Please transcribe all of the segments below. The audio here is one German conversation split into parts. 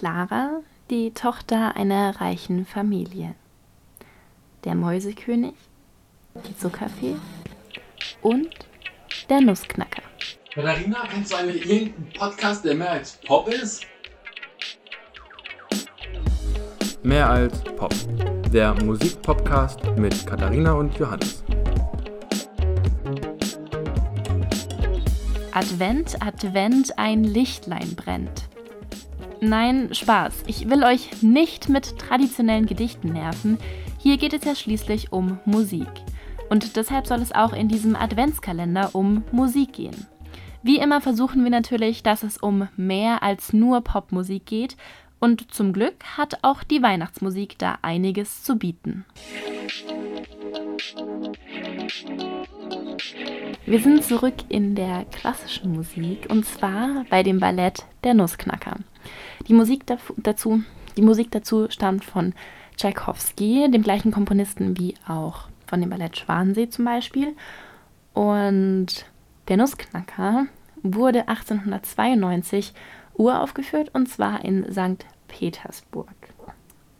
Clara, die Tochter einer reichen Familie. Der Mäusekönig, die Zuckerfee und der Nussknacker. Katharina, kennst du eigentlich irgendeinen Podcast, der mehr als Pop ist? Mehr als Pop. Der Musikpodcast mit Katharina und Johannes. Advent, Advent, ein Lichtlein brennt. Nein, Spaß. Ich will euch nicht mit traditionellen Gedichten nerven. Hier geht es ja schließlich um Musik. Und deshalb soll es auch in diesem Adventskalender um Musik gehen. Wie immer versuchen wir natürlich, dass es um mehr als nur Popmusik geht. Und zum Glück hat auch die Weihnachtsmusik da einiges zu bieten. Wir sind zurück in der klassischen Musik und zwar bei dem Ballett Der Nussknacker. Die Musik dazu, die Musik dazu stammt von Tchaikovsky, dem gleichen Komponisten wie auch von dem Ballett Schwansee zum Beispiel. Und der Nussknacker wurde 1892 uraufgeführt und zwar in St. Petersburg.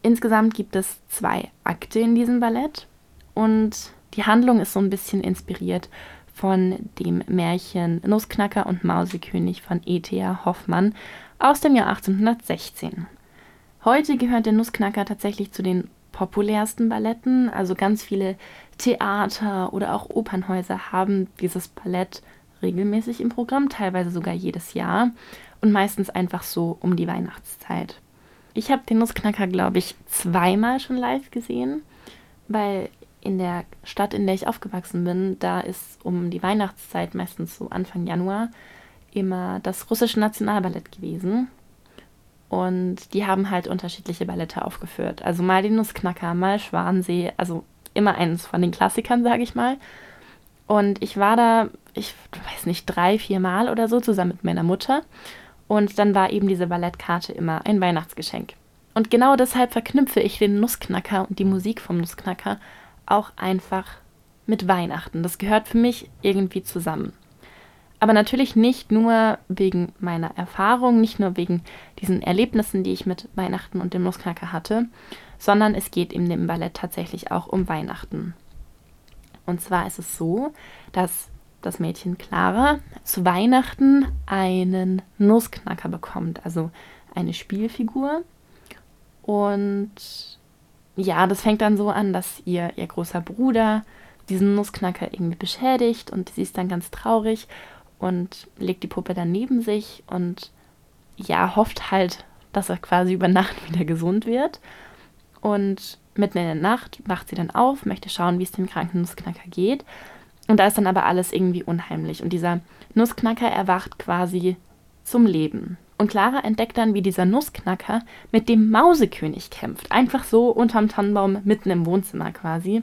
Insgesamt gibt es zwei Akte in diesem Ballett und die Handlung ist so ein bisschen inspiriert von dem Märchen Nussknacker und Mausekönig von E.T.A. Hoffmann aus dem Jahr 1816. Heute gehört der Nussknacker tatsächlich zu den populärsten Balletten, also ganz viele Theater oder auch Opernhäuser haben dieses Ballett regelmäßig im Programm, teilweise sogar jedes Jahr und meistens einfach so um die Weihnachtszeit. Ich habe den Nussknacker, glaube ich, zweimal schon live gesehen, weil in der Stadt, in der ich aufgewachsen bin, da ist um die Weihnachtszeit, meistens so Anfang Januar, immer das russische Nationalballett gewesen. Und die haben halt unterschiedliche Ballette aufgeführt. Also mal den Nussknacker, mal Schwansee, also immer eines von den Klassikern, sage ich mal. Und ich war da, ich weiß nicht, drei, vier Mal oder so zusammen mit meiner Mutter. Und dann war eben diese Ballettkarte immer ein Weihnachtsgeschenk. Und genau deshalb verknüpfe ich den Nussknacker und die Musik vom Nussknacker auch einfach mit Weihnachten. Das gehört für mich irgendwie zusammen. Aber natürlich nicht nur wegen meiner Erfahrung, nicht nur wegen diesen Erlebnissen, die ich mit Weihnachten und dem Nussknacker hatte, sondern es geht in dem Ballett tatsächlich auch um Weihnachten. Und zwar ist es so, dass das Mädchen Clara zu Weihnachten einen Nussknacker bekommt, also eine Spielfigur. Und ja, das fängt dann so an, dass ihr, ihr großer Bruder diesen Nussknacker irgendwie beschädigt und sie ist dann ganz traurig und legt die Puppe dann neben sich und ja, hofft halt, dass er quasi über Nacht wieder gesund wird. Und mitten in der Nacht wacht sie dann auf, möchte schauen, wie es dem kranken Nussknacker geht. Und da ist dann aber alles irgendwie unheimlich. Und dieser Nussknacker erwacht quasi zum Leben. Und Clara entdeckt dann, wie dieser Nussknacker mit dem Mausekönig kämpft. Einfach so unterm Tannenbaum mitten im Wohnzimmer quasi.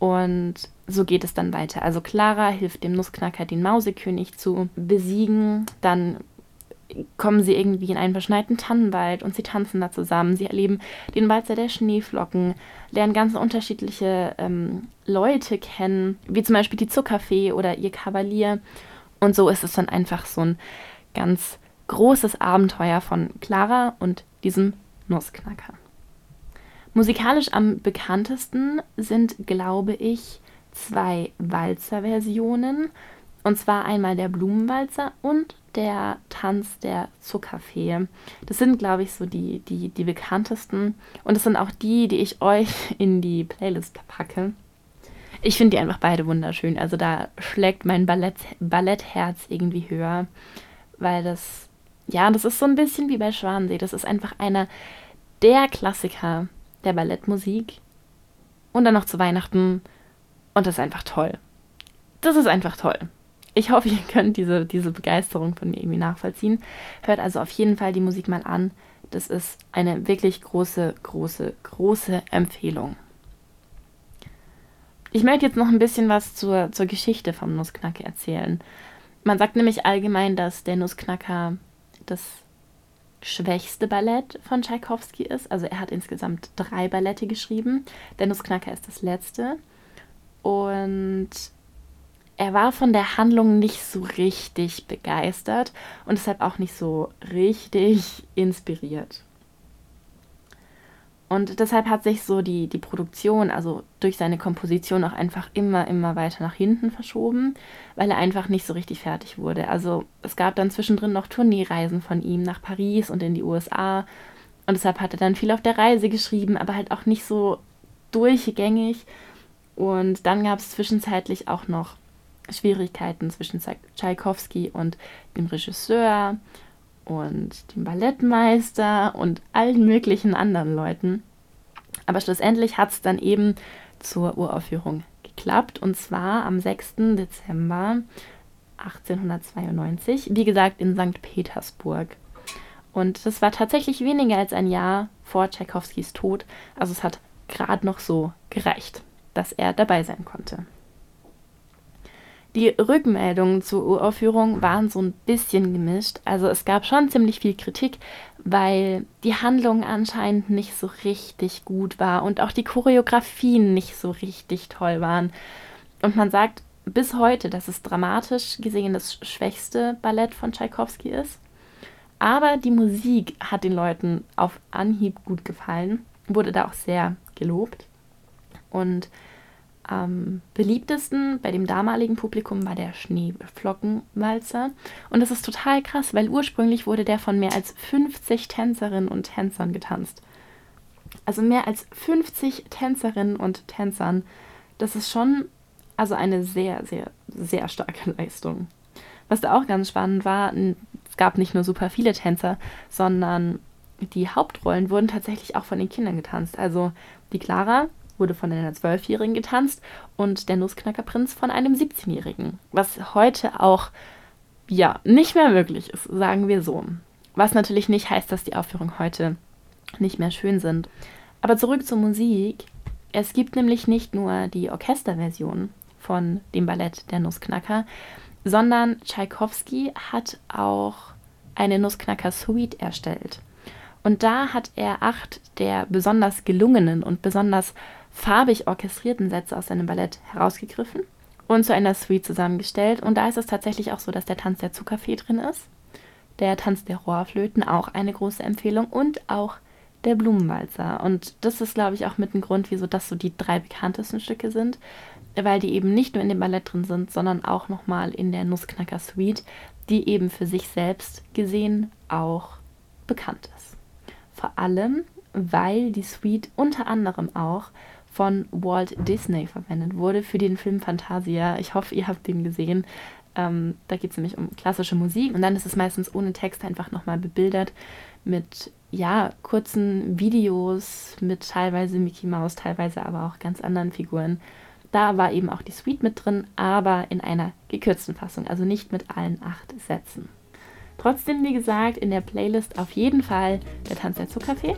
Und so geht es dann weiter. Also Clara hilft dem Nussknacker, den Mausekönig zu besiegen. Dann kommen sie irgendwie in einen verschneiten Tannenwald und sie tanzen da zusammen. Sie erleben den Walzer der Schneeflocken, lernen ganz unterschiedliche ähm, Leute kennen, wie zum Beispiel die Zuckerfee oder ihr Kavalier. Und so ist es dann einfach so ein ganz großes Abenteuer von Clara und diesem Nussknacker. Musikalisch am bekanntesten sind, glaube ich, zwei Walzer-Versionen. Und zwar einmal der Blumenwalzer und der Tanz der Zuckerfee. Das sind, glaube ich, so die, die, die bekanntesten. Und das sind auch die, die ich euch in die Playlist packe. Ich finde die einfach beide wunderschön. Also da schlägt mein Ballett, Ballettherz irgendwie höher, weil das ja, das ist so ein bisschen wie bei Schwansee. Das ist einfach einer der Klassiker der Ballettmusik. Und dann noch zu Weihnachten. Und das ist einfach toll. Das ist einfach toll. Ich hoffe, ihr könnt diese, diese Begeisterung von mir irgendwie nachvollziehen. Hört also auf jeden Fall die Musik mal an. Das ist eine wirklich große, große, große Empfehlung. Ich möchte jetzt noch ein bisschen was zur, zur Geschichte vom Nussknacker erzählen. Man sagt nämlich allgemein, dass der Nussknacker das schwächste Ballett von Tchaikovsky ist. Also er hat insgesamt drei Ballette geschrieben. Der Nussknacker ist das letzte. Und er war von der Handlung nicht so richtig begeistert und deshalb auch nicht so richtig inspiriert. Und deshalb hat sich so die, die Produktion, also durch seine Komposition auch einfach immer, immer weiter nach hinten verschoben, weil er einfach nicht so richtig fertig wurde. Also es gab dann zwischendrin noch Tourneereisen von ihm nach Paris und in die USA. Und deshalb hat er dann viel auf der Reise geschrieben, aber halt auch nicht so durchgängig. Und dann gab es zwischenzeitlich auch noch Schwierigkeiten zwischen Tschaikowski und dem Regisseur und dem Ballettmeister und allen möglichen anderen Leuten. Aber schlussendlich hat es dann eben zur Uraufführung geklappt und zwar am 6. Dezember 1892, wie gesagt in St. Petersburg. Und das war tatsächlich weniger als ein Jahr vor Tschaikowskis Tod, also es hat gerade noch so gereicht, dass er dabei sein konnte. Die Rückmeldungen zur Uraufführung waren so ein bisschen gemischt. Also es gab schon ziemlich viel Kritik, weil die Handlung anscheinend nicht so richtig gut war und auch die Choreografien nicht so richtig toll waren. Und man sagt bis heute, dass es dramatisch gesehen das schwächste Ballett von Tchaikovsky ist. Aber die Musik hat den Leuten auf Anhieb gut gefallen, wurde da auch sehr gelobt. Und am beliebtesten bei dem damaligen Publikum war der Schneeflockenwalzer. Und das ist total krass, weil ursprünglich wurde der von mehr als 50 Tänzerinnen und Tänzern getanzt. Also mehr als 50 Tänzerinnen und Tänzern. Das ist schon also eine sehr, sehr, sehr starke Leistung. Was da auch ganz spannend war, es gab nicht nur super viele Tänzer, sondern die Hauptrollen wurden tatsächlich auch von den Kindern getanzt. Also die Clara wurde von einer Zwölfjährigen getanzt und der Nussknackerprinz von einem 17-Jährigen. Was heute auch, ja, nicht mehr möglich ist, sagen wir so. Was natürlich nicht heißt, dass die Aufführungen heute nicht mehr schön sind. Aber zurück zur Musik. Es gibt nämlich nicht nur die Orchesterversion von dem Ballett Der Nussknacker, sondern Tschaikowski hat auch eine Nussknacker-Suite erstellt. Und da hat er acht der besonders gelungenen und besonders farbig orchestrierten Sätze aus seinem Ballett herausgegriffen und zu einer Suite zusammengestellt. Und da ist es tatsächlich auch so, dass der Tanz der Zuckerfee drin ist, der Tanz der Rohrflöten, auch eine große Empfehlung, und auch der Blumenwalzer. Und das ist, glaube ich, auch mit ein Grund, wieso das so die drei bekanntesten Stücke sind, weil die eben nicht nur in dem Ballett drin sind, sondern auch nochmal in der Nussknacker Suite, die eben für sich selbst gesehen auch bekannt ist. Vor allem, weil die Suite unter anderem auch von Walt Disney verwendet wurde für den Film Fantasia. Ich hoffe, ihr habt den gesehen. Ähm, da geht es nämlich um klassische Musik und dann ist es meistens ohne Text einfach nochmal bebildert mit ja, kurzen Videos mit teilweise Mickey Mouse, teilweise aber auch ganz anderen Figuren. Da war eben auch die Suite mit drin, aber in einer gekürzten Fassung, also nicht mit allen acht Sätzen. Trotzdem, wie gesagt, in der Playlist auf jeden Fall der Tanz der Zuckerfee,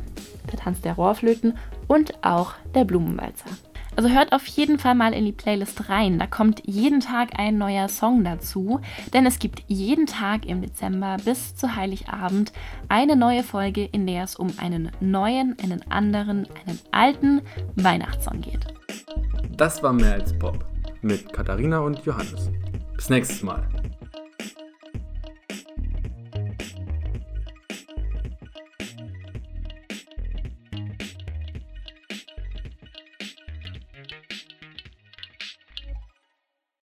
der Tanz der Rohrflöten und auch der Blumenwalzer. Also hört auf jeden Fall mal in die Playlist rein. Da kommt jeden Tag ein neuer Song dazu, denn es gibt jeden Tag im Dezember bis zu Heiligabend eine neue Folge, in der es um einen neuen, einen anderen, einen alten Weihnachtssong geht. Das war mehr als Pop mit Katharina und Johannes. Bis nächstes Mal.